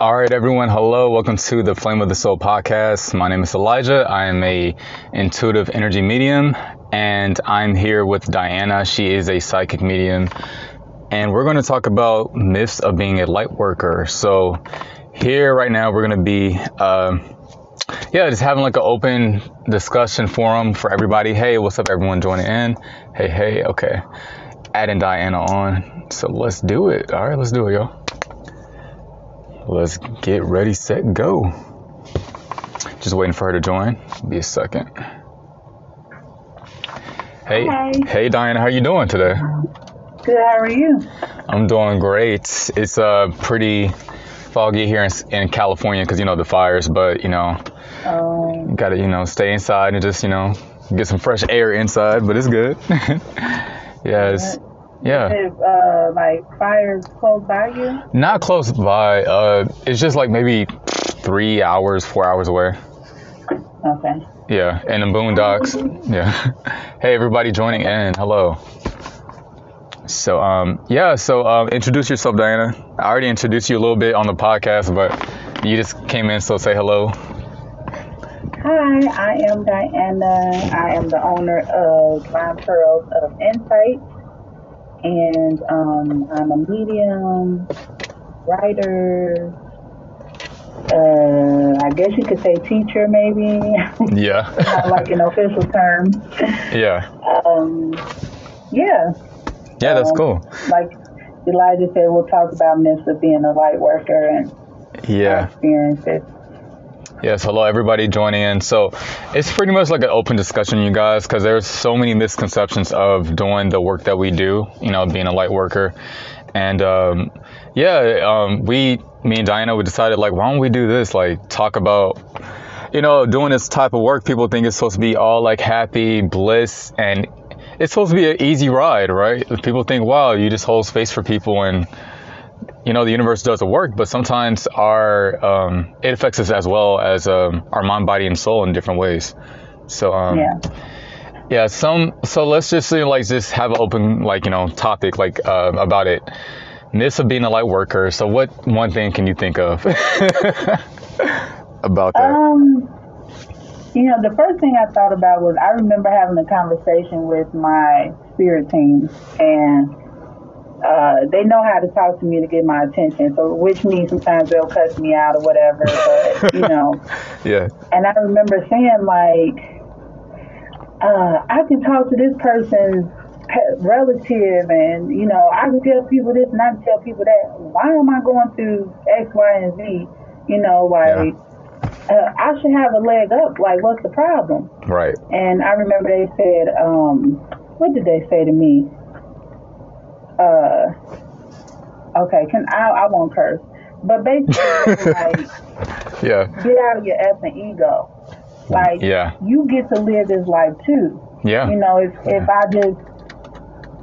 All right, everyone. Hello. Welcome to the Flame of the Soul podcast. My name is Elijah. I am a intuitive energy medium and I'm here with Diana. She is a psychic medium and we're going to talk about myths of being a light worker. So here right now, we're going to be, uh, yeah, just having like an open discussion forum for everybody. Hey, what's up, everyone joining in? Hey, hey, okay. Adding Diana on. So let's do it. All right, let's do it, yo. Let's get ready, set, go. Just waiting for her to join. Be a second. Hey, Hi. hey, Diana, how you doing today? Good. How are you? I'm doing great. It's uh pretty foggy here in, in California because you know the fires, but you know Um, gotta you know stay inside and just you know get some fresh air inside. But it's good. yeah, it's, yeah. if uh, like fires close by you, Not close by. Uh, it's just like maybe three hours, four hours away. okay. Yeah, and the Boondocks. Yeah. hey, everybody joining in. Hello. So, um, yeah. So, um, introduce yourself, Diana. I already introduced you a little bit on the podcast, but you just came in, so say hello. Hi, I am Diana. I am the owner of Divine Pearls of Insight, and um, I'm a medium, writer. Uh, I guess you could say teacher, maybe. Yeah. Not like an official term. yeah. Um, yeah, Yeah, that's Um, cool. like Elijah said, we'll talk about myths of being a light worker and Yeah. experiences. Yes, hello everybody joining in. So it's pretty much like an open discussion, you guys, because there's so many misconceptions of doing the work that we do, you know, being a light worker. And um, yeah, um, we, me and Diana, we decided like, why don't we do this? Like, talk about, you know, doing this type of work. People think it's supposed to be all like happy, bliss, and it's supposed to be an easy ride, right? People think, wow, you just hold space for people and you know the universe does the work but sometimes our um, it affects us as well as um, our mind body and soul in different ways. So um, Yeah. yeah some so let's just say like just have an open like you know topic like uh, about it. Myths of being a light worker so what one thing can you think of about that? Um, you know, the first thing I thought about was I remember having a conversation with my spirit team, and uh, they know how to talk to me to get my attention. So, which means sometimes they'll cuss me out or whatever. But you know, yeah and I remember saying like, uh, I can talk to this person's relative, and you know, I can tell people this and I can tell people that. Why am I going through X, Y, and Z? You know, like uh, I should have a leg up. Like, what's the problem? right And I remember they said, um, what did they say to me? Uh, okay, can I? I won't curse, but basically, like yeah get out of your effing ego. Like, Yeah. you get to live this life too. yeah You know, if if I just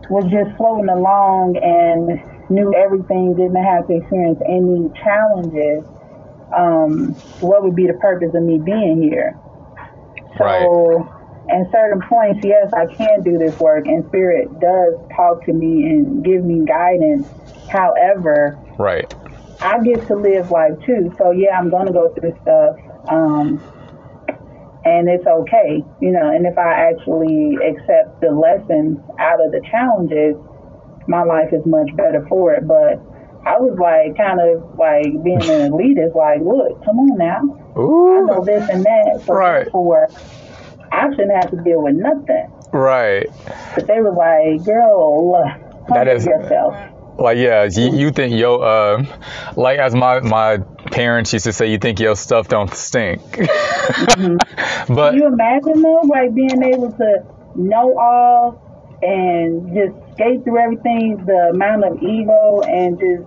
was just floating along and knew everything, didn't have to experience any challenges, um, what would be the purpose of me being here? So, Right. At certain points, yes, I can do this work, and Spirit does talk to me and give me guidance. However, right I get to live life too. So yeah, I'm gonna go through stuff. Um, and it's okay, you know, and if I actually accept the lessons out of the challenges, my life is much better for it. But I was like kind of like being an elitist, like, look, come on now. Ooh. I know this and that. So Right. therefore I shouldn't have to deal with nothing. right But they were like, girl, That humble is- yourself. Like yeah, you, you think yo uh, like as my my parents used to say, you think your stuff don't stink. but Can you imagine though, like being able to know all and just skate through everything, the amount of ego and just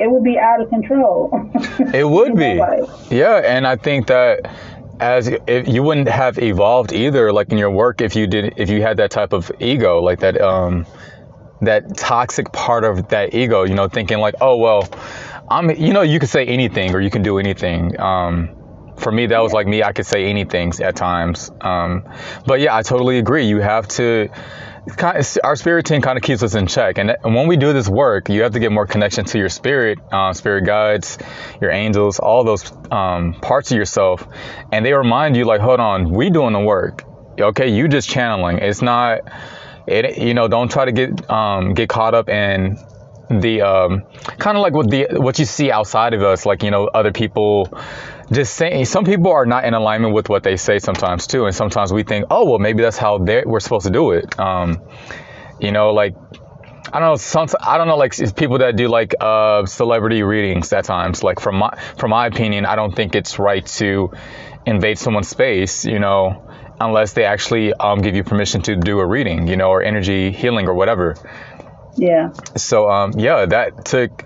it would be out of control. it would be, know, like, yeah, and I think that as you wouldn't have evolved either, like in your work, if you did, if you had that type of ego, like that, um, that toxic part of that ego, you know, thinking like, oh well, I'm, you know, you could say anything or you can do anything. Um, for me, that was like me. I could say anything at times. Um, but yeah, I totally agree. You have to kind of, our spirit team kind of keeps us in check. And, when we do this work, you have to get more connection to your spirit, uh, spirit guides, your angels, all those um, parts of yourself, and they remind you like, hold on, we doing the work. Okay, you just channeling. It's not. It, you know, don't try to get um, get caught up in the um, kind of like what the what you see outside of us, like you know, other people just saying. Some people are not in alignment with what they say sometimes too, and sometimes we think, oh well, maybe that's how they we're supposed to do it. Um, you know, like I don't know. Some I don't know. Like people that do like uh, celebrity readings at times. Like from my from my opinion, I don't think it's right to invade someone's space. You know, unless they actually um, give you permission to do a reading. You know, or energy healing or whatever. Yeah. So um, yeah, that took.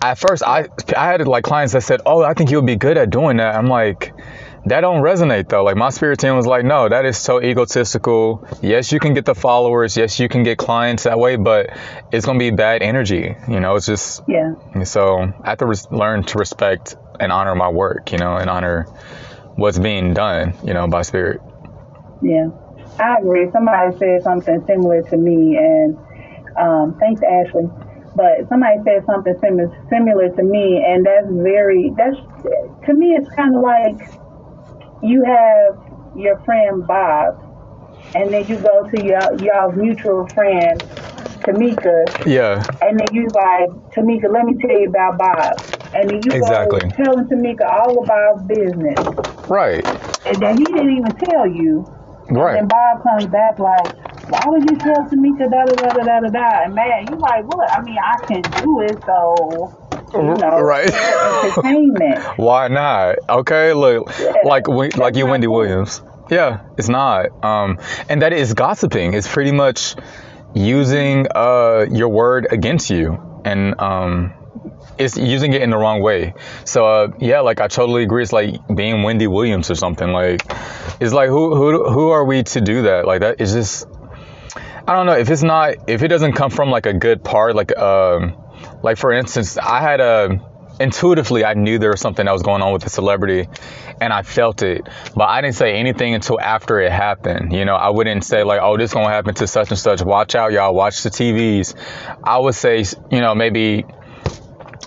At first, I I had like clients that said, "Oh, I think you'll be good at doing that." I'm like, that don't resonate though. Like my spirit team was like, "No, that is so egotistical. Yes, you can get the followers. Yes, you can get clients that way, but it's gonna be bad energy. You know, it's just yeah. So I have to res- learn to respect and honor my work. You know, and honor what's being done. You know, by spirit. Yeah, I agree. Somebody said something similar to me, and um, thanks, Ashley. But somebody said something similar, similar to me, and that's very, that's, to me, it's kind of like you have your friend Bob, and then you go to your y'all's mutual friend Tamika. Yeah. And then you like Tamika, let me tell you about Bob. And then you exactly. go telling Tamika all about business. Right. And then he didn't even tell you. Right. And Bob comes back like, why would you tell Tamika da da da da da da da? And man, you like, what? I mean, I can do it, so you know, right. entertainment. Why not? Okay, look, yeah. like like you, Wendy Williams. Yeah, it's not. Um, and that is gossiping. It's pretty much using uh your word against you, and um, it's using it in the wrong way. So uh, yeah, like I totally agree. It's like being Wendy Williams or something. Like it's like who who who are we to do that? Like that is just I don't know if it's not if it doesn't come from like a good part. Like um like for instance, I had a intuitively I knew there was something that was going on with the celebrity and I felt it. But I didn't say anything until after it happened. You know, I wouldn't say like, oh, this gonna happen to such and such. Watch out, y'all. Watch the TVs. I would say, you know, maybe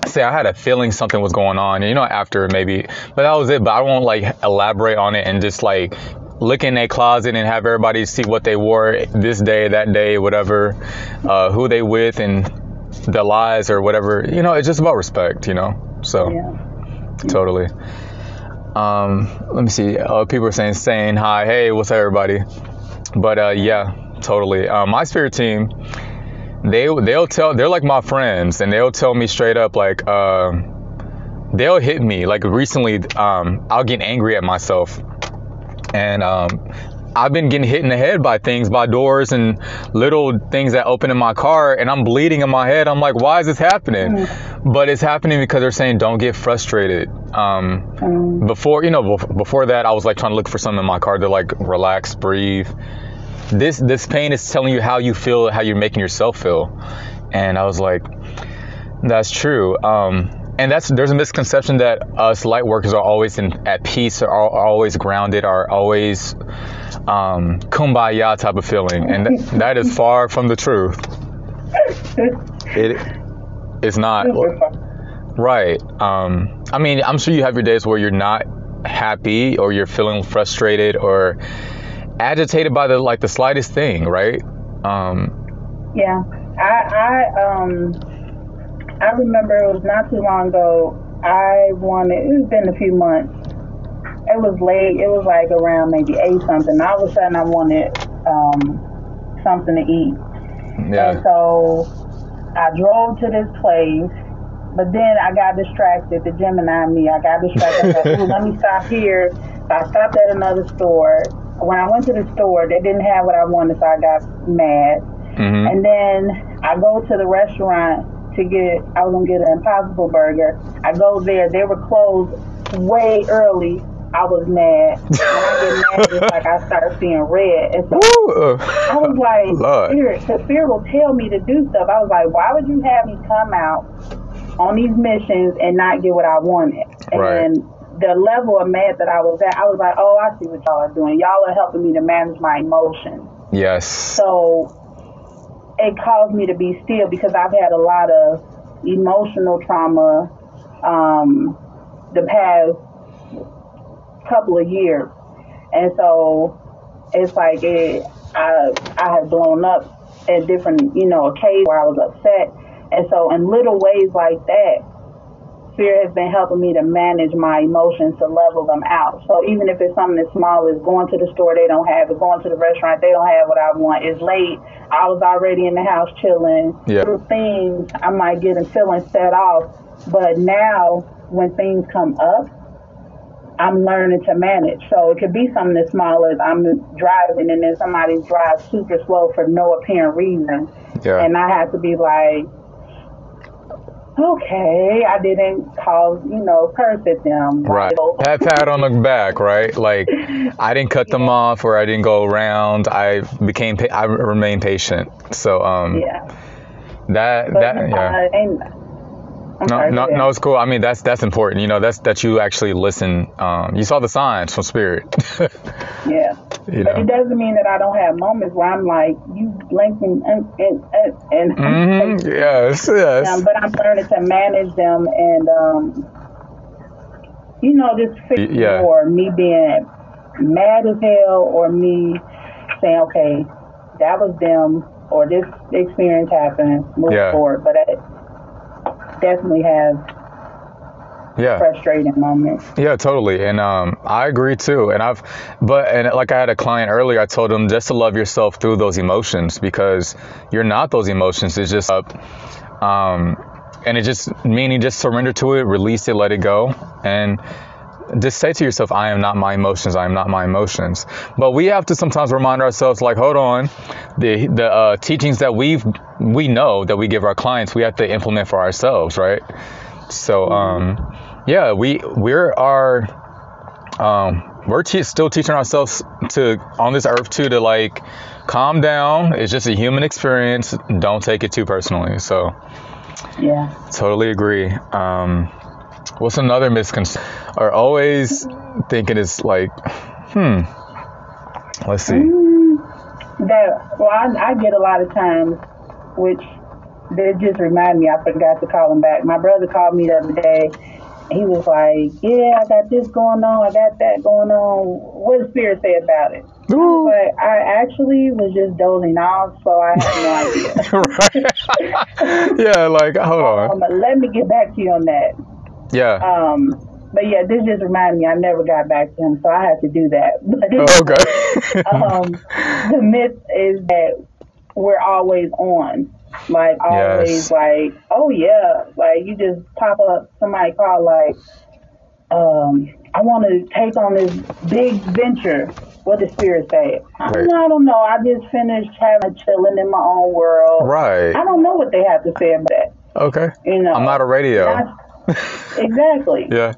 say I had a feeling something was going on, you know, after maybe, but that was it. But I won't like elaborate on it and just like look in a closet and have everybody see what they wore this day, that day, whatever, uh, who they with, and the lies or whatever. You know, it's just about respect. You know, so yeah. totally. Um, let me see. Uh, people are saying saying hi, hey, what's up, everybody? But uh, yeah, totally. Uh, my spirit team they they'll tell they're like my friends and they'll tell me straight up like uh, they'll hit me like recently um, I'll get angry at myself and um, I've been getting hit in the head by things by doors and little things that open in my car and I'm bleeding in my head I'm like why is this happening mm. but it's happening because they're saying don't get frustrated um, mm. before you know before that I was like trying to look for something in my car to like relax breathe this this pain is telling you how you feel, how you're making yourself feel. And I was like, that's true. Um, and that's there's a misconception that us light workers are always in, at peace, are, are always grounded, are always um, kumbaya type of feeling, and th- that is far from the truth. It's not right. Um, I mean, I'm sure you have your days where you're not happy or you're feeling frustrated or agitated by the like the slightest thing, right? Um, yeah, I I um I remember it was not too long ago. I wanted. It's been a few months. It was late. It was like around maybe eight something. All of a sudden, I wanted um, something to eat. Yeah. And so I drove to this place, but then I got distracted. The Gemini me, I got distracted. I let me stop here. So I stopped at another store when I went to the store, they didn't have what I wanted, so I got mad. Mm-hmm. And then I go to the restaurant to get, I was gonna get an Impossible Burger. I go there, they were closed way early. I was mad. When I get mad, it's like I start seeing red. And so Woo! I was like, Lord. Spirit, because Spirit will tell me to do stuff. I was like, why would you have me come out on these missions and not get what I wanted? And right the level of mad that I was at, I was like, oh, I see what y'all are doing. Y'all are helping me to manage my emotions. Yes. So it caused me to be still because I've had a lot of emotional trauma um, the past couple of years, and so it's like it. I I had blown up at different you know occasions where I was upset, and so in little ways like that, Spirit has been helping me to manage my emotions to level them out. So even if it's something as small as going to the store, they don't have it. Going to the restaurant, they don't have what I want. It's late. I was already in the house chilling. Yeah. Little things I might get and feeling set off. But now when things come up, I'm learning to manage. So it could be something as small as I'm driving and then somebody drives super slow for no apparent reason. Yeah. And I have to be like, okay, I didn't call, you know, curse at them. Right. Pat pat on the back, right? Like I didn't cut them off or I didn't go around. I became pa- I remained patient. So um Yeah. that But, that yeah. uh, and, No, no, no, it's cool. I mean, that's that's important. You know, that's that you actually listen. Um, you saw the signs from spirit. Yeah. you But know. it doesn't mean that I don't have moments where I'm like, you blinking and, and, and, and hmm Yes, yes. um, but I'm learning to manage them and, um, you know, just fix yeah. more me being mad as hell or me saying, okay, that was them or this experience happened, move Yeah. forward. But I definitely have yeah. frustrating moments. Yeah, totally. And um, I agree too. And I've, but, and like I had a client earlier, I told him just to love yourself through those emotions because you're not those emotions. It's just up. Um, and it just, meaning just surrender to it, release it, let it go. And just say to yourself, I am not my emotions. I am not my emotions. But we have to sometimes remind ourselves, like, hold on, the the uh, teachings that we've we know that we give our clients, we have to implement for ourselves, right? So, um, yeah, we we're our um, we're te- still teaching ourselves to on this earth too to like calm down. It's just a human experience. Don't take it too personally. So, Yeah. totally agree. Um, what's another misconception? Are always thinking it's like, hmm. Let's see. that well I, I get a lot of times which that just remind me I forgot to call him back. My brother called me the other day. He was like, "Yeah, I got this going on. I got that going on. What does Spirit say about it?" Ooh. But I actually was just dozing off, so I have no idea. right. yeah, like hold on. Um, let me get back to you on that. Yeah. Um, but yeah, this just reminded me I never got back to him, so I had to do that. But okay. um, the myth is that we're always on. Like always Yes. like, oh yeah, like you just pop up somebody call like, um, I want to take on this big venture. What the spirit say? I, Right. I don't know. I just finished having chilling in my own world. right. I don't know what they have to say about that. Okay. You know, I'm not a radio. Not- exactly. Yeah.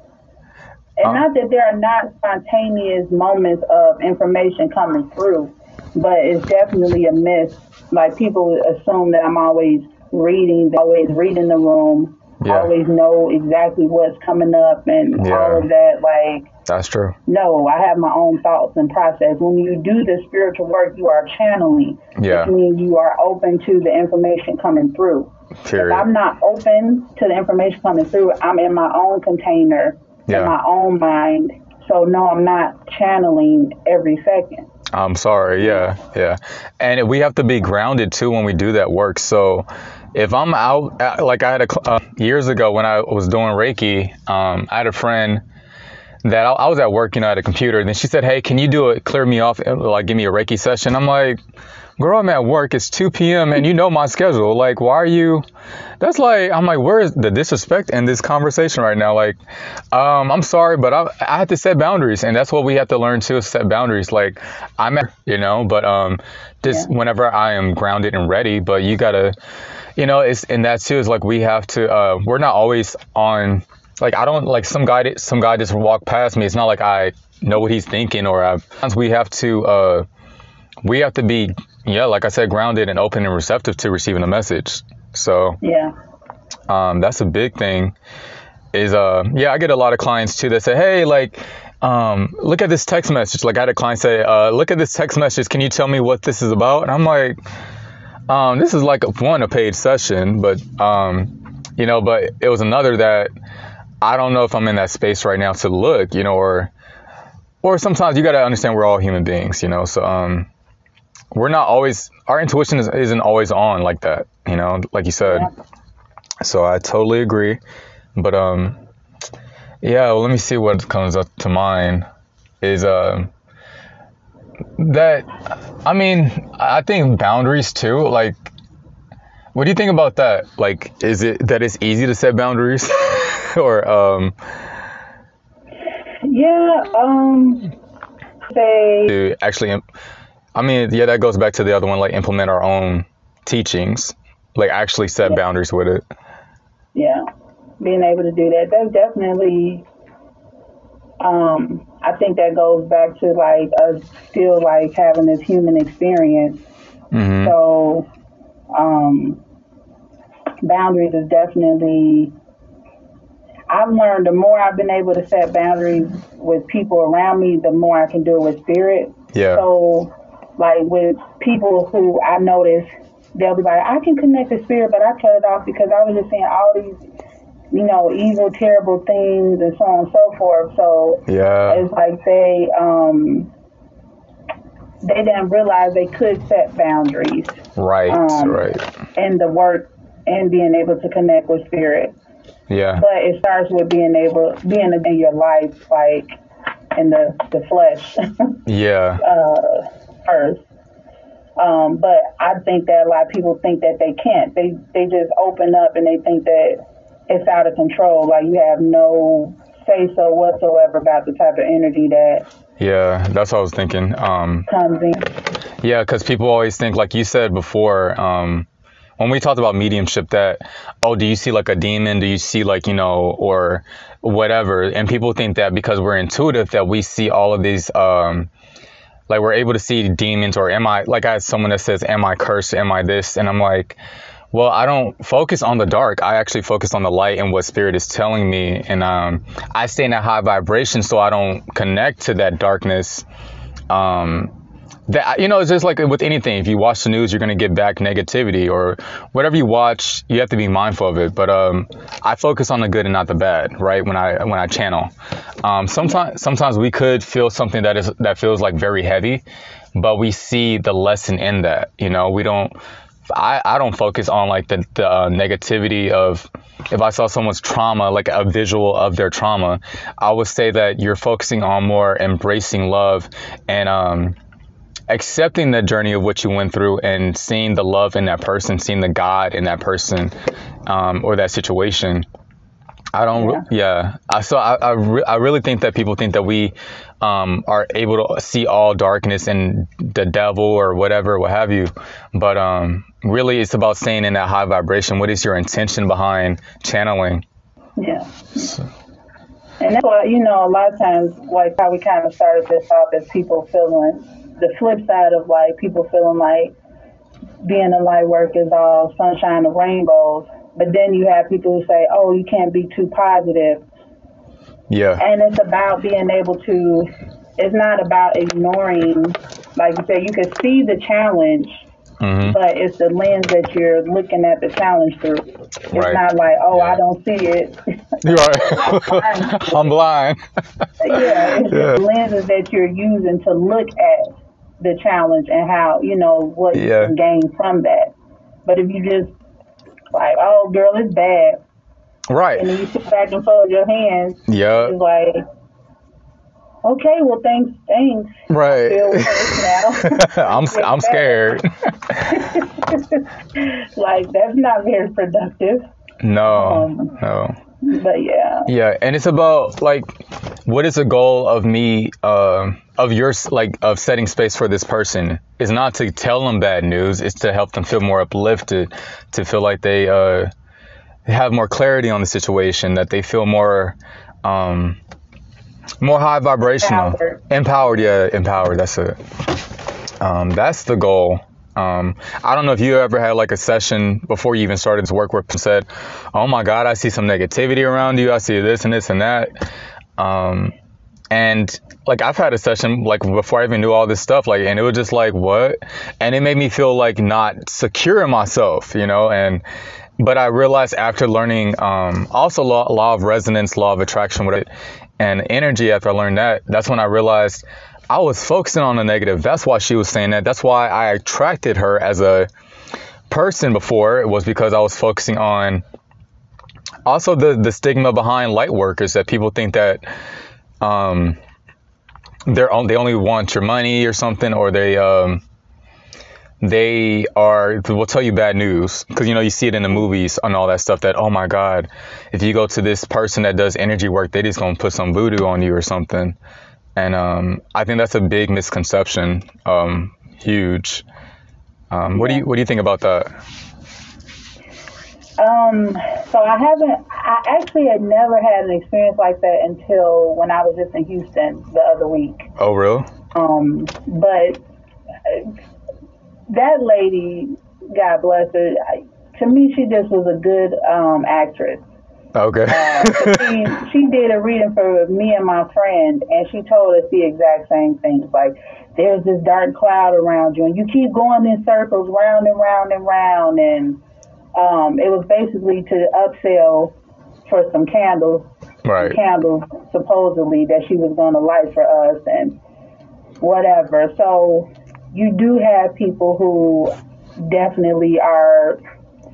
And Uh. not that there are not spontaneous moments of information coming through, but it's definitely a myth. Like people assume that I'm always reading, always reading the room, Yeah. always know exactly what's coming up and Yeah. all of that. Like, That's true. no, I have my own thoughts and process. When you do the spiritual work, you are channeling. Yeah. Which means you are open to the information coming through. If I'm not open to the information coming through, I'm in my own container, Yeah. in my own mind. So no, I'm not channeling every second. I'm sorry. Yeah, yeah. And we have to be grounded too when we do that work. So if I'm out, uh, like I had a uh, years ago when I was doing Reiki, um, I had a friend that I, I was at work, you know, at a computer, and then she said, "Hey, can you do it? Clear me off, like give me a Reiki session." I'm like. Girl, I'm at work. It's 2 p.m. and you know my schedule. Like, why are you? That's like, I'm like, where is the disrespect in this conversation right now? Like, um, I'm sorry, but I, I have to set boundaries, and that's what we have to learn too: is set boundaries. Like, I'm, at, you know, but um, this Yeah. whenever I am grounded and ready. But you gotta, you know, it's and that too is like we have to. Uh, we're not always on. Like, I don't like some guy. Some guy just walked past me. It's not like I know what he's thinking, or I, sometimes we have to. Uh, we have to be, yeah, like I said, grounded and open and receptive to receiving a message. So Yeah. um, that's a big thing. Is uh, yeah, I get a lot of clients too that say, hey, like, um, look at this text message. Like I had a client say, uh, look at this text message. Can you tell me what this is about? And I'm like, um, this is like a, one a paid session, but um, you know, but it was another that I don't know if I'm in that space right now to look, you know, or or sometimes you got to understand we're all human beings, you know. So um, we're not always our intuition is, isn't always on like that, you know, like you said. Yeah. So I totally agree, but um, yeah. Well, let me see what comes up to mind. Is um that I mean I think boundaries too. Like, what do you think about that? Like, is it that it's easy to set boundaries, or um, Yeah, um, say, to actually? I mean, yeah, that goes back to the other one. Like, implement our own teachings. Like, actually set boundaries with it. yeah, being able to do that, that's definitely, um, I think that goes back to like us still like having this human experience. hmm So, um, boundaries is definitely. I've learned the more I've been able to set boundaries with people around me, the more I can do it with spirit. Yeah. So, like with people who I notice, they'll be like, I can connect to spirit, but I cut it off because I was just seeing all these, you know, evil, terrible things and so on and so forth. So yeah. it's like they um they didn't realize they could set boundaries Right. um, right. in the work and being able to connect with spirit. Yeah. But it starts with being able being in your life like in the, the flesh Yeah. uh, first. Um, but I think that a lot of people think that they can't. They they just open up and they think that it's out of control. Like you have no say so whatsoever about the type of energy that Yeah. That's what I was thinking. Um, comes in. Yeah, because people always think, like you said before, um, when we talked about mediumship, that, oh, do you see like a demon? Do you see like, you know, or whatever? And people think that because we're intuitive, that we see all of these, um, like we're able to see demons or am I, like I had someone that says, am I cursed? Am I this? And I'm like, well, I don't focus on the dark. I actually focus on the light and what spirit is telling me. And um, I stay in a high vibration so I don't connect to that darkness. Um, that you know, it's just like with anything. If you watch the news, you're gonna get back negativity or whatever you watch. You have to be mindful of it. But um, I focus on the good and not the bad, right? When I when I channel, um, sometimes sometimes we could feel something that is that feels like very heavy, but we see the lesson in that. You know, we don't. I, I don't focus on like the, the uh, negativity of if I saw someone's trauma, like a visual of their trauma, I would say that you're focusing on more embracing love and um, accepting the journey of what you went through and seeing the love in that person, seeing the God in that person um, or that situation. I don't, Yeah. yeah. I, so I, I, re- I really think that people think that we um, are able to see all darkness and the devil or whatever, what have you. But um, really, it's about staying in that high vibration. What is your intention behind channeling? Yeah. And that's why, you know, a lot of times, like how we kind of started this off is people feeling the flip side of like people feeling like being a light work is all sunshine and rainbows. But then you have people who say, oh, you can't be too positive. Yeah, And it's about being able to, it's not about ignoring, like you said, you can see the challenge, hmm but it's the lens that you're looking at the challenge through. It's Right. not like, oh, Yeah. I don't see it. right. I'm blind. yeah, it's Yeah. the lenses that you're using to look at the challenge and how, you know, what you can gain from that. But if you just like, oh, girl, it's bad, and right. then you sit back and fold your hands, Yeah. it's like, okay, well, thanks, thanks. Feel Right. worse now. I'm I'm scared. like that's not very productive. No, Um, no. But yeah, Yeah, and it's about like, what is the goal of me, um, of your like of setting space for this person? Is not to tell them bad news. It's to help them feel more uplifted, to feel like they uh, have more clarity on the situation, that they feel more, um, more high vibrational, Empowered. empowered. Yeah, empowered. That's it. Um, that's the goal. Um, I don't know if you ever had like a session before you even started this work where people said, "Oh my God, I see some negativity around you. I see this and this and that." Um, and like I've had a session like before I even knew all this stuff, like, and it was just like what, and it made me feel like not secure in myself, you know, and but I realized after learning um, also law, law of resonance, law of attraction, whatever, and energy. After I learned that, that's when I realized I was focusing on the negative. That's why she was saying that. That's why I attracted her as a person before. It was because I was focusing on also the the stigma behind light workers that people think that um, they're on, they only want your money or something, or they um, they are will tell you bad news because you know you see it in the movies and all that stuff that oh my god if you go to this person that does energy work they just gonna put some voodoo on you or something. And um, I think that's a big misconception um, huge. Um, what do you what do you think about that? Um, so I haven't, I actually had never had an experience like that until when I was just in Houston the other week. oh real Um, but that lady, God bless her, I, to me, she just was a good um, actress. okay Uh, she, she did a reading for me and my friend, and she told us the exact same things. Like, there's this dark cloud around you, and you keep going in circles, round and round and round. And um, it was basically to upsell for some candles, right candles supposedly that she was going to light for us, and whatever. So you do have people who definitely are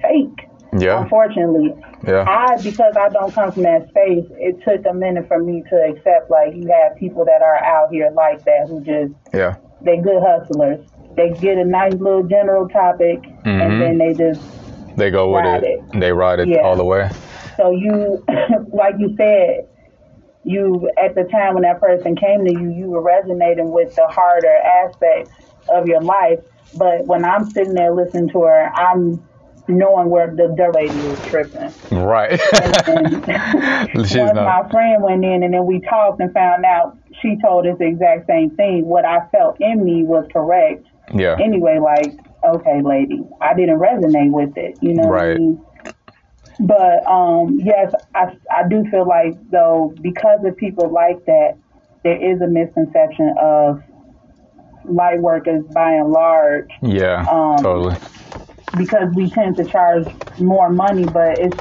fake. yeah Unfortunately, yeah I because I don't come from that space, it took a minute for me to accept like you have people that are out here like that who just yeah they good hustlers. They get a nice little general topic Mhm. and then they just they go with Ride it. they ride it Yeah. all the way so you like you said, you at the time when that person came to you, you were resonating with the harder aspects of your life. But when I'm sitting there listening to her, I'm knowing where the, the lady is tripping. right And she's once not my friend went in and then we talked and found out she told us the exact same thing. What I felt in me was correct. yeah Anyway, like, okay, lady, I didn't resonate with it. You know what I Right. mean? But um, yes, I, I do feel like though because of people like that, there is a misconception of light workers by and large yeah um, totally because we tend to charge more money, but it's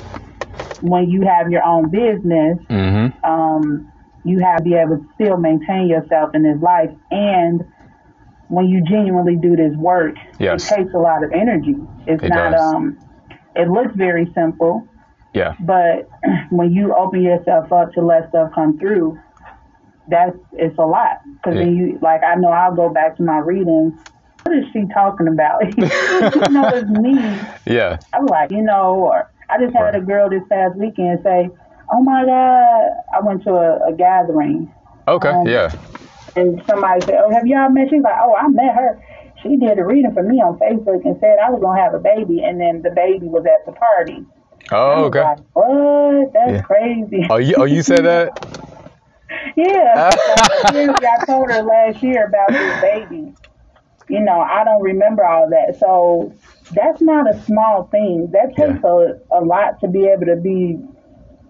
when you have your own business, mm-hmm um, you have to be able to still maintain yourself in this life. And when you genuinely do this work, Yes. it takes a lot of energy. It's It not, does. um, it looks very simple, yeah but when you open yourself up to let stuff come through, that's, it's a lot. Cause then Yeah. you, like, I know I'll go back to my readings. What is she talking about? you know, it's me. yeah I'm like, you know, or I just had Right. a girl this past weekend say, "Oh my God!" I went to a, a gathering, okay Um, yeah and somebody said, "Oh, have y'all met?" She's like, "Oh, I met her. She did a reading for me on Facebook and said I was gonna have a baby, and then the baby was at the party." Oh okay Like, what? That's Yeah. crazy. oh you oh you said that Yeah. seriously, I told her last year about this baby. You know, I don't remember all that. So that's not a small thing. That takes a, a lot to be able to be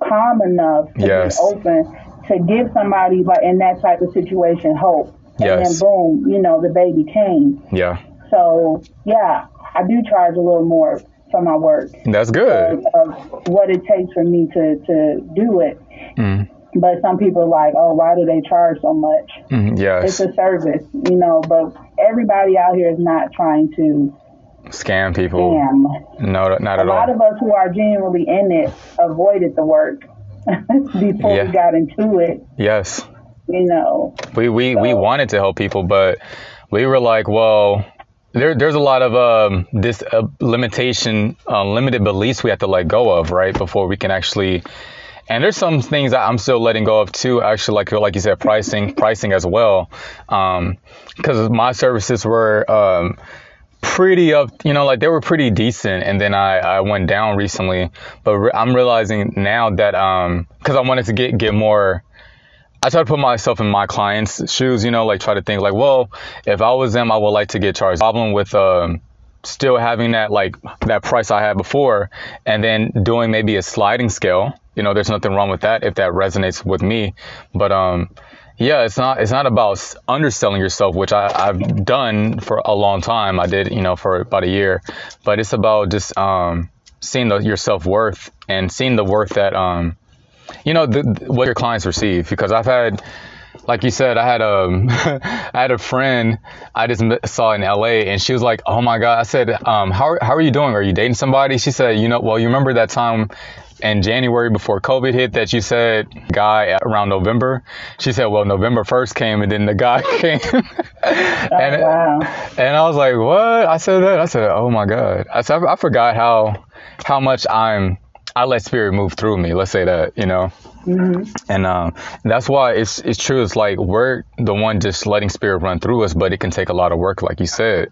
calm enough to Yes. be open to give somebody like in that type of situation hope. And Yes. then boom, you know, the baby came. yeah So yeah, I do charge a little more for my work that's of, good of what it takes for me to, to do it. Mm. But some people are like, oh, why do they charge so much? Mm, It's a service, you know, but everybody out here is not trying to scam people scam. no not at all. A lot all of us who are genuinely in it avoided the work before Yeah. we got into it, yes you know. We we, we wanted to help people, but we were like, well, there there's a lot of um this uh, limitation, uh, limited beliefs we have to let go of, right, before we can actually. And there's some things I'm still letting go of too. Actually, like like you said, pricing pricing as well, because my services were. Um, pretty up, you know, like they were pretty decent. And then I, I went down recently, but re- I'm realizing now that, um, cause I wanted to get, get more, I try to put myself in my clients' shoes, you know, like try to think like, well, if I was them, I would like to get charged. Problem with, um, still having that, like that price I had before and then doing maybe a sliding scale, you know, there's nothing wrong with that if that resonates with me. But, um, yeah, it's not it's not about underselling yourself, which I, I've done for a long time. I did, you know, for about a year, but it's about just um, seeing the, your self worth and seeing the worth that um, you know the, what your clients receive. Because I've had, like you said, I had um I had a friend I just saw in LA, and she was like, "Oh my god!" I said, um, "How how are you doing? Are you dating somebody?" She said, "You know, well, you remember that time." In January before COVID hit, that you said guy around November. She said, "Well, November first came, and then the guy came." and, wow. and I was like, "What?" I said that. I said, "Oh my god!" I said, "I forgot how how much I'm I let spirit move through me." Let's say that, you know. hmm And um, that's why it's it's true. It's like we're the one just letting spirit run through us, but it can take a lot of work, like you said.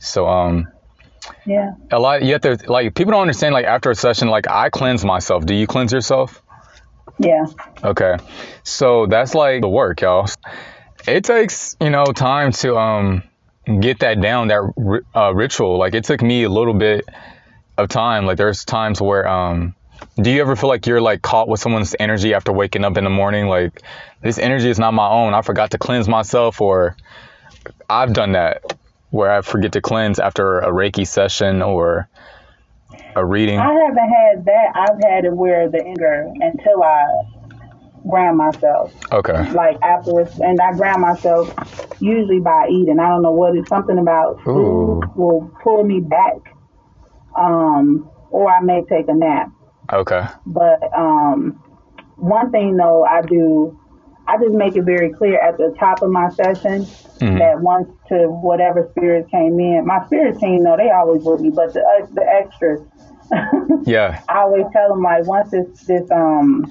So um, Yeah. a lot you have to like people don't understand. Like after a session, like I cleanse myself. Do you cleanse yourself? Yeah. Okay, so that's like the work, y'all. It takes you know time to um get that down, that uh, ritual. Like it took me a little bit of time. Like there's times where um, do you ever feel like you're like caught with someone's energy after waking up in the morning? Like this energy is not my own. I forgot to cleanse myself, or I've done that where I forget to cleanse after a Reiki session or a reading. I haven't had that. I've had it where the anger until I ground myself. Okay. Like afterwards, and I ground myself usually by eating. I don't know what it's something about Ooh. food will pull me back. Um, or I may take a nap. Okay. But um, one thing though, I do, I just make it very clear at the top of my session Mhm. that once to whatever spirits came in, my spirit team, no, they always with me, but the uh, the extras, Yeah. I always tell them like once this this um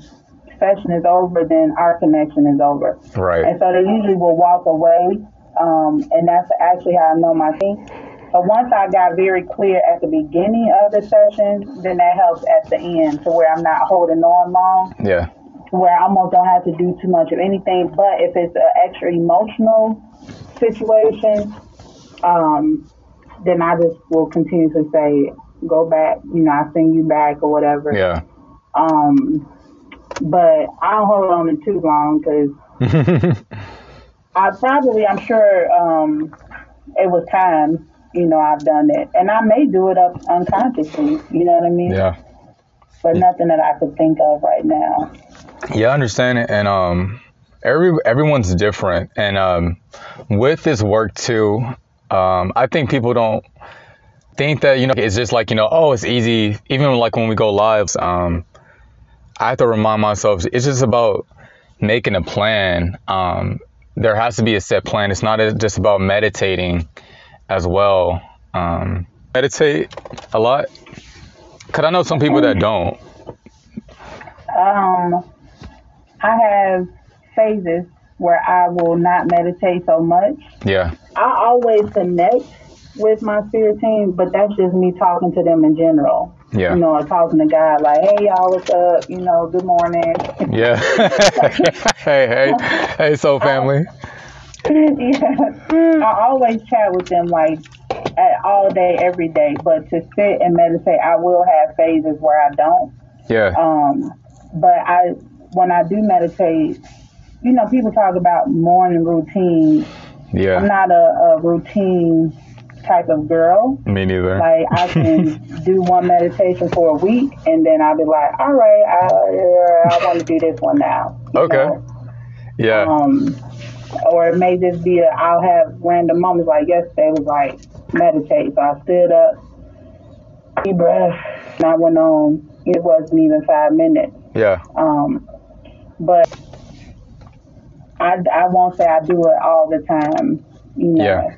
session is over, then our connection is over, Right. and so they usually will walk away, um, and that's actually how I know my team. But once I got very clear at the beginning of the session, then that helps at the end to where I'm not holding on long, Yeah. where I almost don't have to do too much of anything. But if it's an extra emotional situation, um, then I just will continue to say, go back, you know, I send you back or whatever. Yeah. Um, but I don't hold on to too long because I probably, I'm sure, um, it was time, you know, I've done it, and I may do it up unconsciously. You know what I mean? yeah. But nothing that I could think of right now. Yeah, I understand it, and um, every everyone's different, and um, with this work too, um, I think people don't think that you know it's just like you know oh it's easy. Even like when we go live, um, I have to remind myself it's just about making a plan. Um, there has to be a set plan. It's not just about meditating as well. Um, meditate a lot, cause I know some people that don't. Um, I have phases where I will not meditate so much. Yeah, I always connect with my spirit team, but that's just me talking to them in general. yeah. You know, or talking to God like, hey, y'all, what's up? You know, good morning. Yeah. hey, hey, hey, soul family. yeah. I always chat with them like all day, every day. But to sit and meditate, I will have phases where I don't. Yeah, Um, but I, when I do meditate, you know, people talk about morning routine. Yeah. I'm not a, a routine type of girl. Me neither. Like I can do one meditation for a week, and then I'll be like, all right, I, I want to do this one now. you Okay. know? Yeah, Um, or it may just be a, I'll have random moments like yesterday was like meditate. So I stood up, deep breath, and I went on. It wasn't even five minutes. yeah, Um, but I, I won't say I do it all the time. You know. Yeah.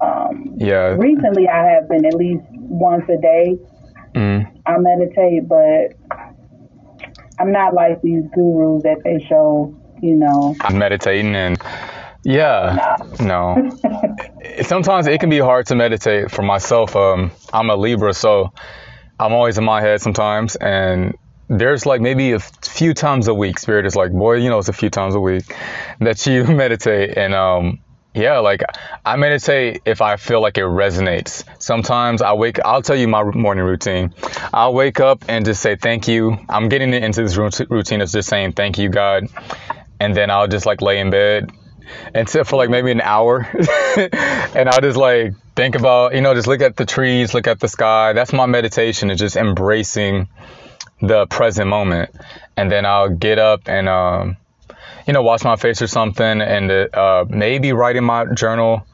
Um, yeah. recently, I have been at least once a day. Mm, I meditate, but I'm not like these gurus that they show. You know. I'm meditating and yeah, no. Sometimes it can be hard to meditate for myself. Um, I'm a Libra, so I'm always in my head sometimes, and there's like maybe a few times a week. Spirit is like, boy, you know, it's a few times a week that you meditate, and um, yeah, like I meditate if I feel like it resonates. Sometimes I wake. I'll tell you my morning routine. I'll wake up and just say thank you. I'm getting into this rout- routine of just saying thank you, God. and then I'll just like lay in bed and sit for like maybe an hour, and I'll just like think about you know just look at the trees, look at the sky. That's my meditation. Is just embracing the present moment, and then I'll get up and um, you know wash my face or something, and uh, maybe write in my journal,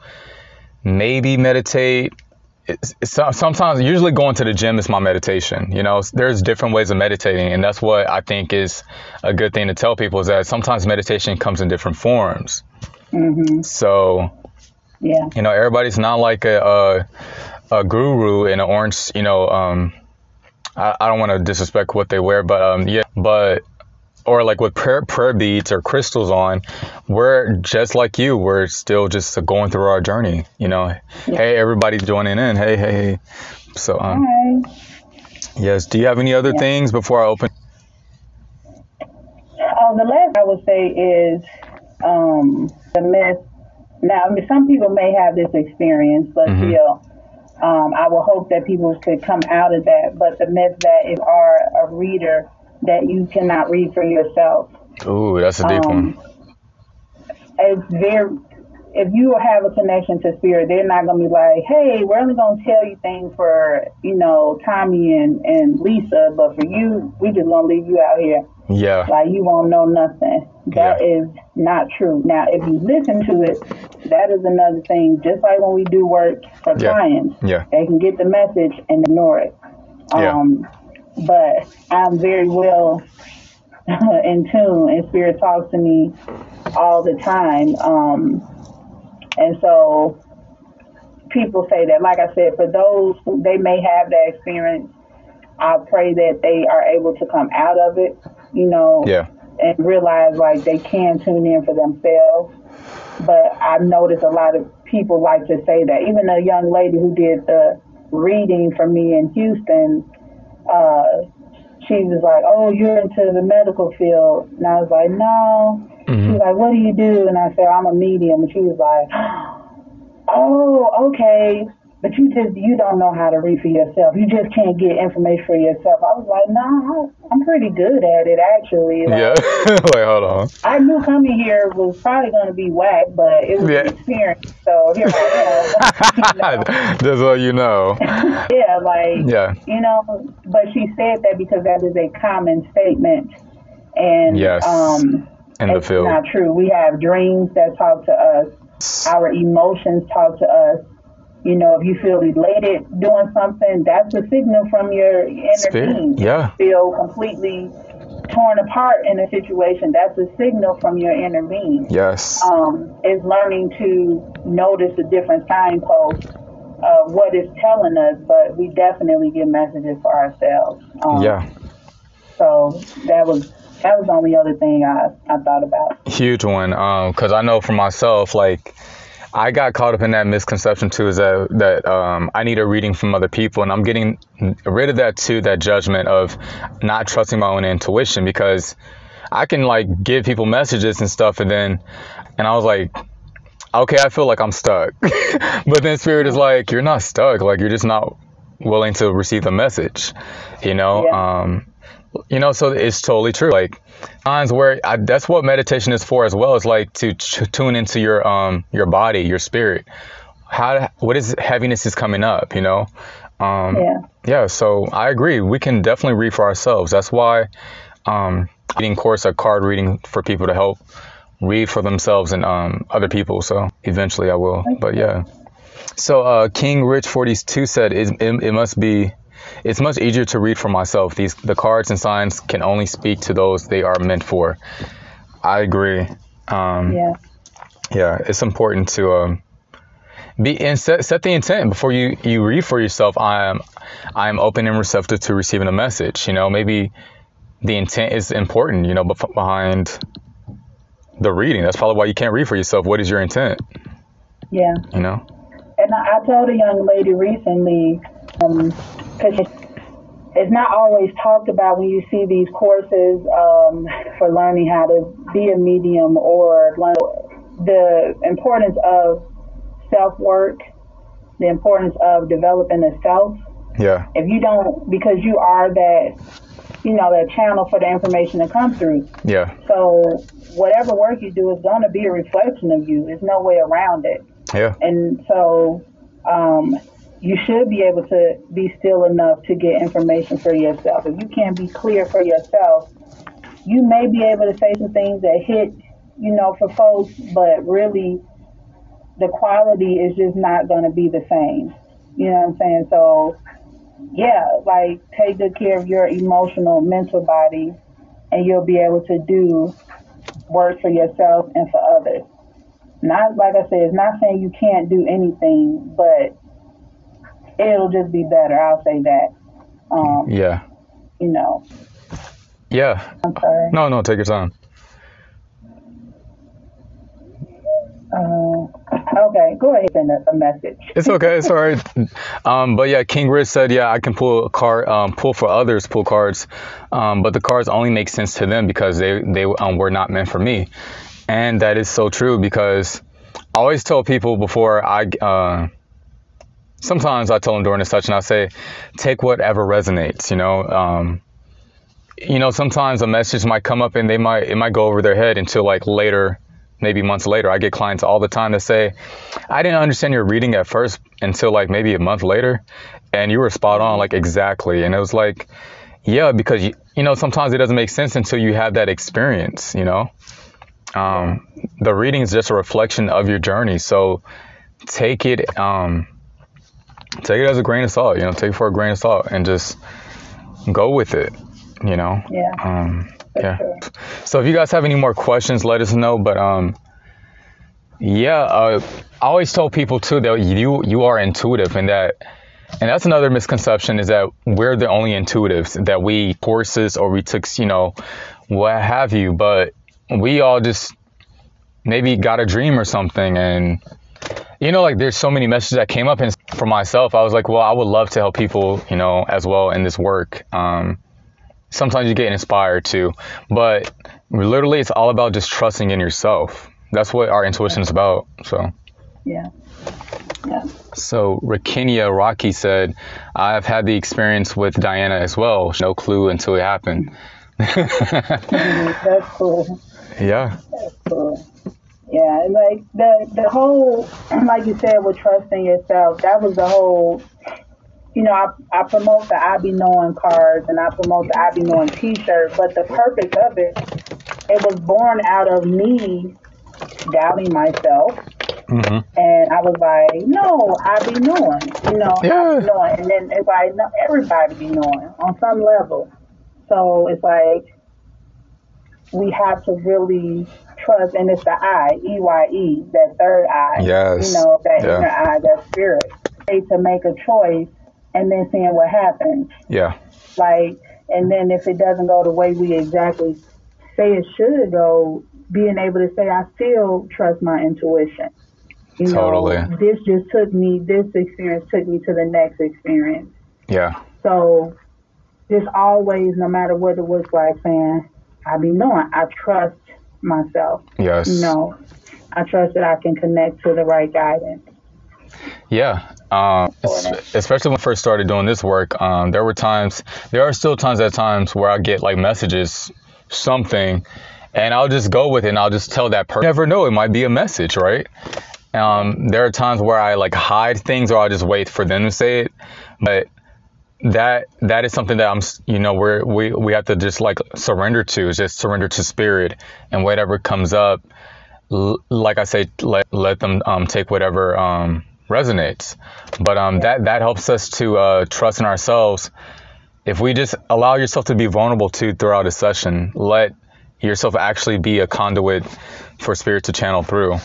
maybe meditate it's, it's, sometimes usually going to the gym is my meditation you know there's different ways of meditating and that's what i think is a good thing to tell people is that sometimes meditation comes in different forms mm-hmm. so yeah you know everybody's not like a, a, a guru in an orange you know um, I, I don't want to disrespect what they wear but um, yeah but or like with prayer, prayer beads or crystals on, we're just like you. We're still just going through our journey. You know, yeah. hey, everybody's joining in. Hey, hey, hey. So, um, Hi. yes. Do you have any other yeah. things before I open? Oh, the last I would say is um, the myth. Now, I mean, some people may have this experience, but mm-hmm. still, um, I will hope that people could come out of that. But the myth that if are a reader that you cannot read for yourself. Ooh, that's a deep um, one. It's very. If you have a connection to spirit, they're not gonna be like, "Hey, we're only gonna tell you things for you know Tommy and and Lisa, but for you, we just gonna leave you out here." Yeah. Like you won't know nothing. That yeah. is not true. Now, if you listen to it, that is another thing. Just like when we do work for yeah. clients, yeah. they can get the message and ignore it. Yeah. But I'm very well in tune, and Spirit talks to me all the time. Um, and so people say that, like I said, for those who they may have that experience, I pray that they are able to come out of it, you know, yeah. and realize like they can tune in for themselves. But I've noticed a lot of people like to say that. Even a young lady who did the reading for me in Houston, uh, she was like, "Oh, you're into the medical field," and I was like, "No." Mm-hmm. She was like, "What do you do?" And I said, "I'm a medium," and she was like, "Oh, okay." But you just you don't know how to read for yourself. You just can't get information for yourself. I was like, no, nah, I'm pretty good at it actually. Like, yeah. Wait, hold on. I knew coming here was probably going to be whack, but it was yeah. an experience. So here I am. That's all you know. yeah, like yeah, you know. But she said that because that is a common statement, and yes, um, in the field, not true. We have dreams that talk to us. Our emotions talk to us you know, if you feel elated doing something, that's a signal from your inner Spirit. being. Yeah. Feel completely torn apart in a situation, that's a signal from your inner being. Yes. Um, is learning to notice the different signposts of what it's telling us, but we definitely get messages for ourselves. Um, yeah. So that was that was the only other thing I, I thought about. Huge one, because um, I know for myself, like I got caught up in that misconception too, is that that um, I need a reading from other people, and I'm getting rid of that too, that judgment of not trusting my own intuition because I can like give people messages and stuff, and then and I was like, okay, I feel like I'm stuck, but then spirit is like, you're not stuck, like you're just not willing to receive the message, you know. Yeah. Um, you know, so it's totally true. Like times where I, that's what meditation is for as well. It's like to ch- tune into your um your body, your spirit. How what is heaviness is coming up, you know? Um, yeah. Yeah. So I agree. We can definitely read for ourselves. That's why um, reading course a card reading for people to help read for themselves and um, other people. So eventually I will. But yeah. So uh, King Rich 42 said it, it, it must be it's much easier to read for myself. These the cards and signs can only speak to those they are meant for. I agree. Um, yeah. Yeah, it's important to um, be and set, set the intent before you you read for yourself. I am I am open and receptive to receiving a message. You know, maybe the intent is important. You know, behind the reading. That's probably why you can't read for yourself. What is your intent? Yeah. You know. And I, I told a young lady recently um, because it's not always talked about when you see these courses um, for learning how to be a medium or learn the importance of self work, the importance of developing a self. Yeah. If you don't, because you are that, you know, that channel for the information to come through. Yeah. So whatever work you do is going to be a reflection of you. There's no way around it. Yeah. And so um, you should be able to be still enough to get information for yourself. If you can't be clear for yourself, you may be able to say some things that hit, you know, for folks, but really the quality is just not going to be the same. You know what I'm saying? So, yeah, like take good care of your emotional, mental body, and you'll be able to do work for yourself and for others. Not like I said, it's not saying you can't do anything, but it'll just be better. I'll say that. Um, Yeah. you know, Yeah. I'm sorry. No, no, take your time. Uh, okay, go ahead and send a message. It's okay. It's all right. Um, but yeah, King Rich said, yeah, I can pull a card, um, pull for others, pull cards, um, but the cards only make sense to them because they they um, were not meant for me, and that is so true because I always tell people before I. Uh, sometimes I tell them during the session, I say, take whatever resonates. You know, um, you know, sometimes a message might come up and they might it might go over their head until like later, maybe months later. I get clients all the time that say, I didn't understand your reading at first until like maybe a month later, and you were spot on, like exactly. And it was like, yeah, because you, you know sometimes it doesn't make sense until you have that experience. You know, um, the reading is just a reflection of your journey. So take it, um, take it as a grain of salt. You know, take it for a grain of salt and just go with it. You know. Yeah. Um, yeah. sure. So if you guys have any more questions, let us know. But um, yeah, uh, I always tell people too that you you are intuitive, and that and that's another misconception is that we're the only intuitives that we courses or we took you know what have you, but we all just maybe got a dream or something and. You know, like there's so many messages that came up, and for myself, I was like, well, I would love to help people, you know, as well in this work. Um, sometimes you get inspired too, but literally it's all about just trusting in yourself. That's what our intuition is about. So, Yeah. Yeah. so Rakinia Rocky said, I've had the experience with Diana as well. No clue until it happened. That's cool. yeah. That's cool. Yeah, and like the the whole, like you said, with trusting yourself, that was the whole. You know, I, I promote the I Be Knowing cards and I promote the I Be Knowing T-shirt, but the purpose of it, it was born out of me doubting myself, hmm and I was like, no, I be knowing, you know, I be knowing, and then it's like no, everybody be knowing on some level. So it's like we have to really trust, and it's the I, E Y E, that third eye. Yes. You know, that Yeah. inner eye, that spirit. To make a choice and then seeing what happens. Yeah. Like, and then if it doesn't go the way we exactly say it should go, being able to say, I still trust my intuition. You Totally. know, this just took me, this experience took me to the next experience. Yeah. So just always, no matter what it looks like, saying, I be knowing, I trust myself. Yes. You know, I trust that I can connect to the right guidance. Yeah. Um, especially when I first started doing this work, um, there were times, there are still times at times where I get like messages, something, and I'll just go with it and I'll just tell that person. Never know, it might be a message, right? Um, there are times where I like hide things or I'll just wait for them to say it, but that that is something that I'm, you know, we're, we we have to just like surrender to, just surrender to spirit, and whatever comes up, l- like I say, let let them um, take whatever um, resonates. But um, that that helps us to uh, trust in ourselves. If we just allow yourself to be vulnerable to throughout a session, let yourself actually be a conduit for spirit to channel through.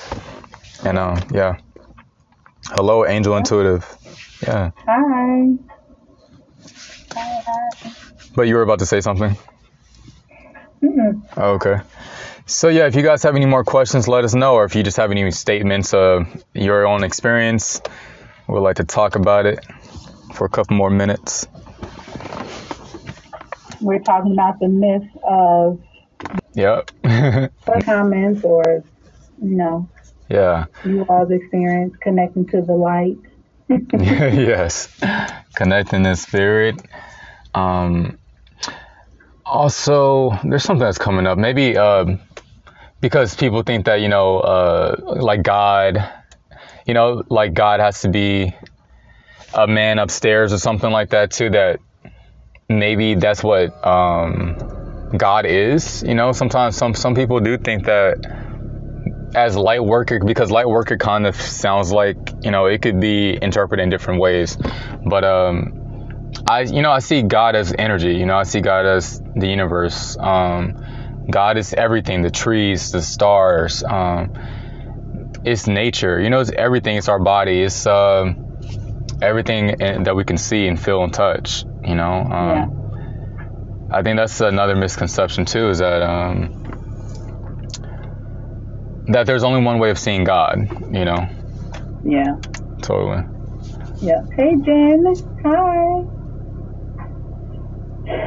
And uh, yeah, hello, Angel Intuitive. Yeah, Hi. But you were about to say something. Mm-mm. Oh, okay. So yeah, if you guys have any more questions, let us know, or if you just have any statements of your own experience, we'd like to talk about it for a couple more minutes. We're talking about the myth of Yep. comments or, you know, yeah. you all's experience connecting to the light. yes. Connecting in spirit. Um, also, there's something that's coming up. Maybe um, because people think that you know, uh, like God, you know, like God has to be a man upstairs or something like that too. That maybe that's what um, God is. You know, sometimes some some people do think that as light worker because light worker kind of sounds like you know it could be interpreted in different ways, but um. I, you know, I see God as energy. You know, I see God as the universe. Um, God is everything: the trees, the stars. Um, it's nature. You know, it's everything. It's our body. It's uh, everything that we can see and feel and touch. You know. Um, Yeah. I think that's another misconception too. Is that um, that there's only one way of seeing God. You know. Yeah. Totally. Yeah. Hey, Jen. Hi.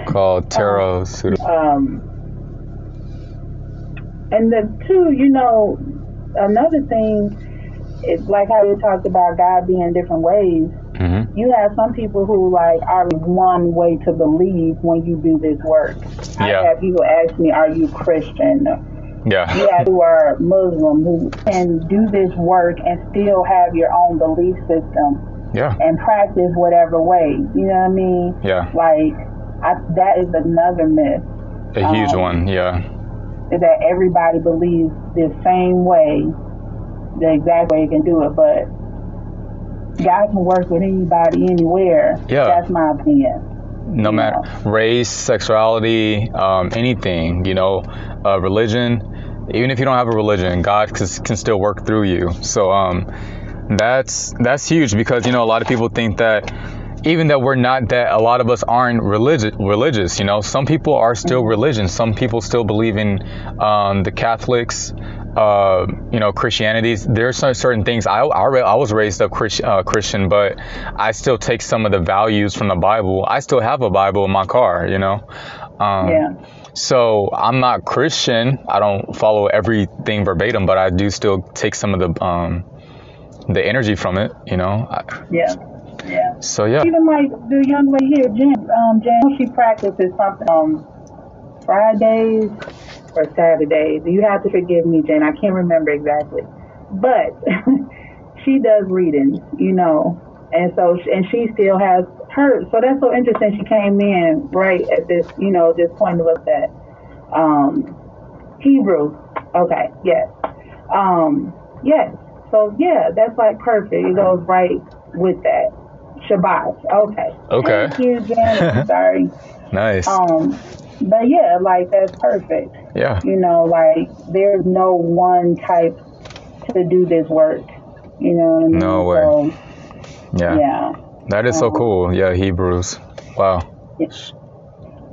Called tarot. pseudo- Um, and the two, you know, another thing is like how you talked about God being different ways. Mhm. You have some people who like are one way to believe when you do this work. I Yeah. have people ask me, "Are you Christian?" Yeah. You have who are Muslim who can do this work and still have your own belief system Yeah. and practice whatever way. You know what I mean? Yeah. Like I, that is another myth A huge Um, one. Yeah. that everybody believes the same way, the exact way you can do it, but God can work with anybody anywhere. Yeah. That's my opinion. no matter race, sexuality, um, anything, you know, uh, religion. Even if you don't have a religion, God can, can still work through you. So um, that's that's huge because you know a lot of people think that even that we're not that a lot of us aren't religious religious you know? Some people are still religion. Some people still believe in um, the catholics uh, you know christianities there's certain things. I i, ra- I was raised up Christ, uh, christian but i still take some of the values from the bible. I still have a bible in my car you know? Um, Yeah. So I'm not Christian. I don't follow everything verbatim, but I do still take some of the um, the energy from it. You know. Yeah. Yeah. so yeah. Even like the young lady here, Jen, um, Jen, she practices something on Fridays or Saturdays. You have to forgive me, Jen. I can't remember exactly, but she does readings, you know, and so and she still has her. So that's so interesting. She came in right at this, you know, this point of us that um, Hebrew. Okay, yes, um, yes. So yeah, that's like perfect. It goes right with that. Shabbat. Okay. Okay. Thank you, Jen. Sorry. Nice. Um, but yeah, like that's perfect. yeah. You know, like there's no one type to do this work. You know what I mean? No way. So, Yeah. yeah. That is so cool. Yeah. Hebrews. Wow.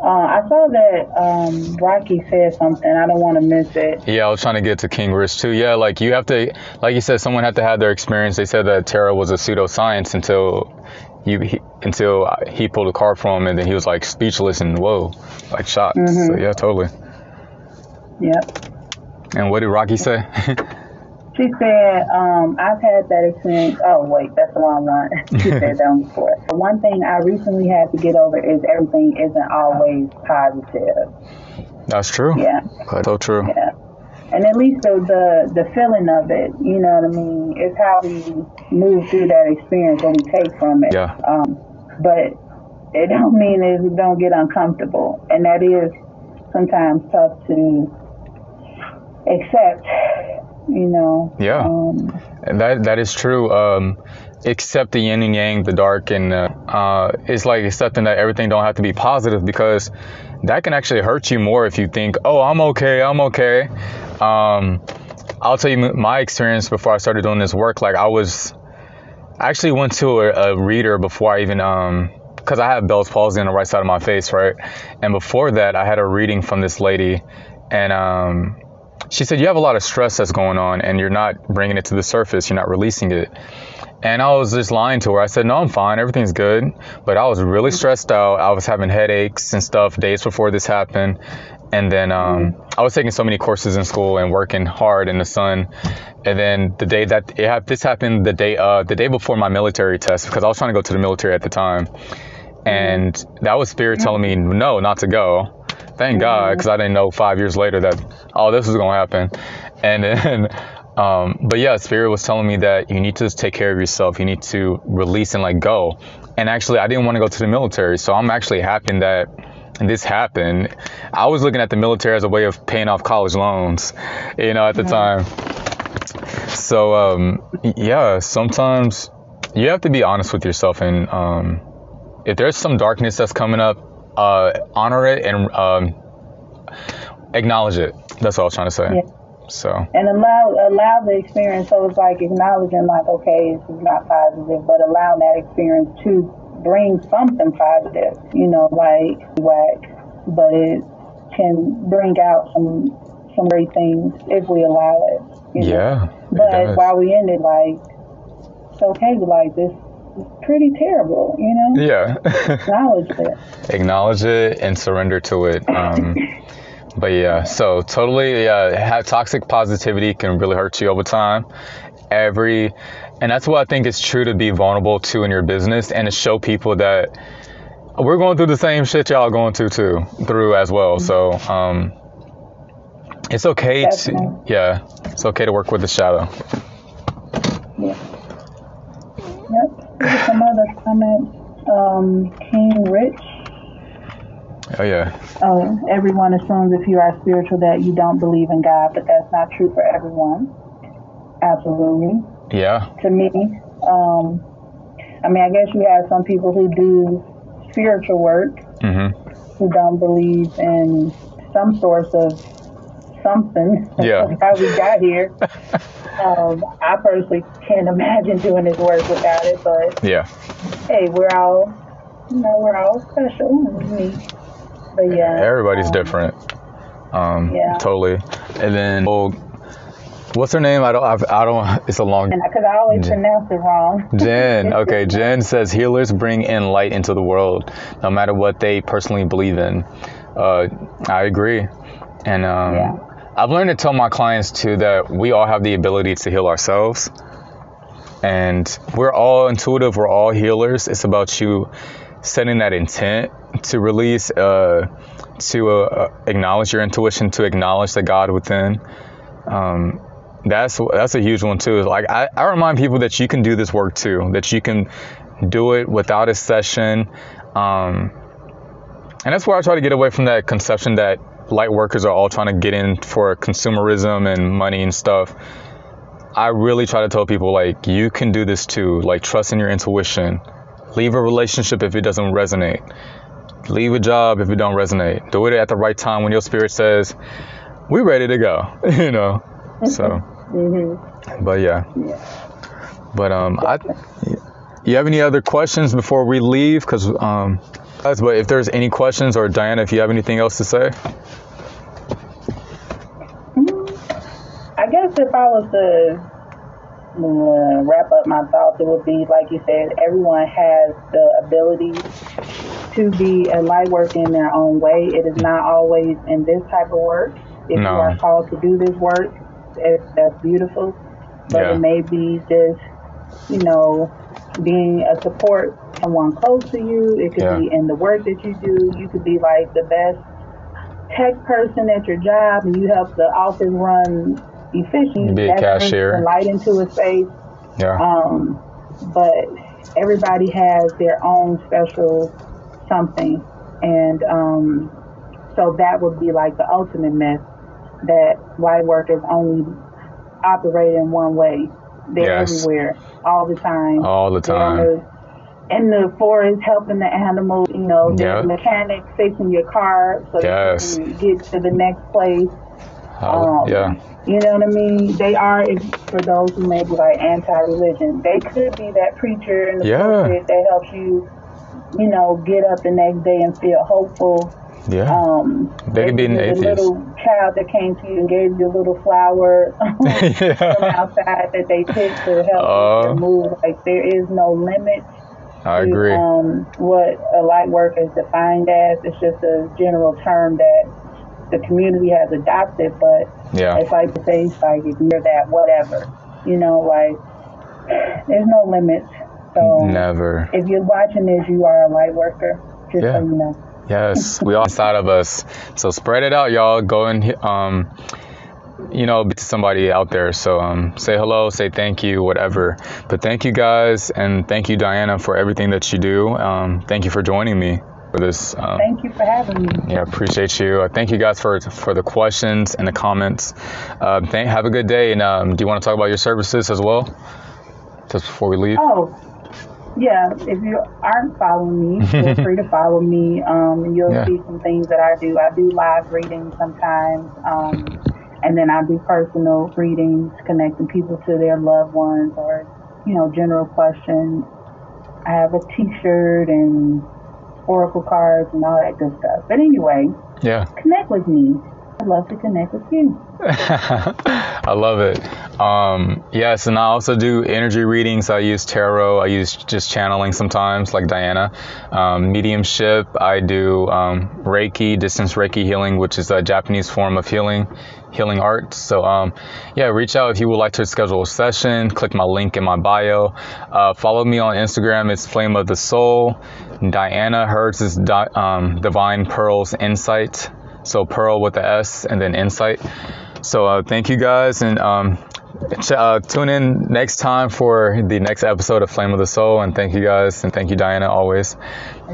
Uh, I saw that um, Rocky said something. I don't want to miss it. Yeah, I was trying to get to King Rich too. Yeah, like you have to, like you said, someone had to have their experience. They said that tarot was a pseudoscience until you he, until he pulled a card from him, and then he was like speechless and whoa, like shocked. So yeah, totally. Yep. And what did Rocky say? She said, um, I've had that experience. Oh, wait, that's the wrong one. she said that one before. One thing I recently had to get over is everything isn't always positive. That's true. Yeah. So true. Yeah. And at least the, the the feeling of it, you know what I mean, is how we move through that experience, what we take from it. Yeah. Um, but it don't mean it don't get uncomfortable, and that is sometimes tough to accept. You know. Yeah. Um, And that that is true. Um, accept the yin and yang, the dark, and uh, uh, it's like accepting that everything don't have to be positive because that can actually hurt you more if you think, oh, I'm okay, I'm okay. Um, I'll tell you my experience before I started doing this work. Like I was, I actually went to a, a reader before I even, um, because I have Bell's palsy on the right side of my face, right? And before that, I had a reading from this lady, and um, she said, You have a lot of stress that's going on, and you're not bringing it to the surface, you're not releasing it. And I was just lying to her. I said, No, I'm fine, everything's good. But I was really stressed out. I was having headaches and stuff days before this happened. And then um, I was taking so many courses in school and working hard in the sun. And then the day that it hap- this happened, the day uh, the day before my military test, because I was trying to go to the military at the time, and that was spirit telling me no, not to go. Thank God, because I didn't know five years later that oh this was gonna happen, and then. Um, but yeah, Spirit was telling me that you need to just take care of yourself. You need to release and let go. And actually, I didn't want to go to the military, so I'm actually happy that this happened. I was looking at the military as a way of paying off college loans, you know, at the time. So um, yeah, sometimes you have to be honest with yourself, and um, if there's some darkness that's coming up, uh, honor it and um, acknowledge it. That's all I was trying to say. Yeah. So and allow allow the experience. So it's like acknowledging, like, okay, this is not positive, but allowing that experience to bring something positive. You know, like whack, but it can bring out some some great things if we allow it. you know? yeah, it But does. while we in it, like, it's okay, like this is pretty terrible. You know, yeah. acknowledge it. acknowledge it and surrender to it. Um, but yeah, so totally, yeah, have toxic positivity can really hurt you over time. Every, and that's what I think is true to be vulnerable to in your business and to show people that we're going through the same shit y'all going through too, through as well. So, um, it's okay Definitely. to, yeah, it's okay to work with the shadow. Yeah. Some other comments. Um, King Rich. Oh yeah, Oh, everyone assumes if you are spiritual that you don't believe in God, but that's not true for everyone. Absolutely. yeah, To me, um, I mean, I guess you have some people who do spiritual work hmm who don't believe in some source of something. Yeah. how we got here. um, I personally can't imagine doing this work without it, but yeah, hey, we're all, you know, we're all special and unique. But yeah, everybody's um, different. Um, Yeah. totally. And then, well, what's her name? I don't, I've, I don't, it's a long, because I always Jen. pronounce it wrong. Jen. Okay, Jen says healers bring in light into the world, no matter what they personally believe in. Uh, I agree, and um, Yeah. I've learned to tell my clients too that we all have the ability to heal ourselves, and we're all intuitive. We're all healers. It's about you setting that intent to release, uh, to uh, acknowledge your intuition, to acknowledge the God within. Um, that's that's a huge one too. Like I, I remind people that you can do this work too. That you can do it without a session. Um, and that's where I try to get away from that conception that light workers are all trying to get in for consumerism and money and stuff. I really try to tell people like you can do this too. Like trust in your intuition. Leave a relationship if it doesn't resonate. Leave a job if it don't resonate. Do it at the right time when your spirit says, "We're ready to go." you know. So, hmm but yeah. Yeah. But um, I. You have any other questions before we leave? Because um, guys, but if there's any questions or Diana, if you have anything else to say. I guess if I was to uh, wrap up my thoughts, it would be like you said, everyone has the ability to be a light worker in their own way. It is not always in this type of work. If No. you are called to do this work, that's beautiful. But Yeah. it may be just, you know, being a support someone close to you. It could Yeah. be in the work that you do. You could be like the best tech person at your job and you help the office run efficient. Be a cashier. the light into a space. Yeah. Um, but everybody has their own special something. And um, so that would be like the ultimate myth that light workers only operate in one way. They're Yes. everywhere, all the time. All the time. In the forest helping the animals, you know, Yeah. the mechanic fixing your car so Yes. you can get to the next place. Um, yeah. You know what I mean? They are, for those who may be like anti-religion, they could be that preacher in the Yeah. pulpit that helps you, you know, get up the next day and feel hopeful. Yeah. Um, They could be an the atheist. little child that came to you and gave you a little flower from outside that they picked to help Uh, you move. Like there is no limit I to, agree. Um, what a light worker is defined as. It's just a general term that the community has adopted, but Yeah. it's like to say, like if you're that, whatever. You know, like there's no limits. So Never. if you're watching this, you are a light worker. Just Yeah. so you know. Yes, we all inside of us. So spread it out, y'all. Go and um, you know, to somebody out there. So um, say hello, say thank you, whatever. But thank you guys, and thank you, Diana, for everything that you do. Um, thank you for joining me for this. Um, thank you for having me. Yeah, appreciate you. Uh, thank you guys for for the questions and the comments. Uh, thank, have a good day. And um, do you want to talk about your services as well, just before we leave? Oh. Yeah, if you aren't following me, feel free to follow me. Um, you'll yeah. see some things that I do. I do live readings sometimes. Um, and then I do personal readings, connecting people to their loved ones or, you know, general questions. I have a T-shirt and oracle cards and all that good stuff. But anyway, yeah, connect with me. I'd love to connect with you. I love it. Um, yes, and I also do energy readings. I use tarot. I use just channeling sometimes, like Diana. Um, mediumship. I do um, Reiki, distance Reiki healing, which is a Japanese form of healing, healing art. So, um, yeah, reach out if you would like to schedule a session. Click my link in my bio. Uh, follow me on Instagram. It's Flame of the Soul. Diana Hers is di- um, Divine Pearls Insight. So Pearl with the S and then Insight. So uh, thank you guys and um, uh, tune in next time for the next episode of Flame of the Soul. And thank you guys and thank you, Diana, always.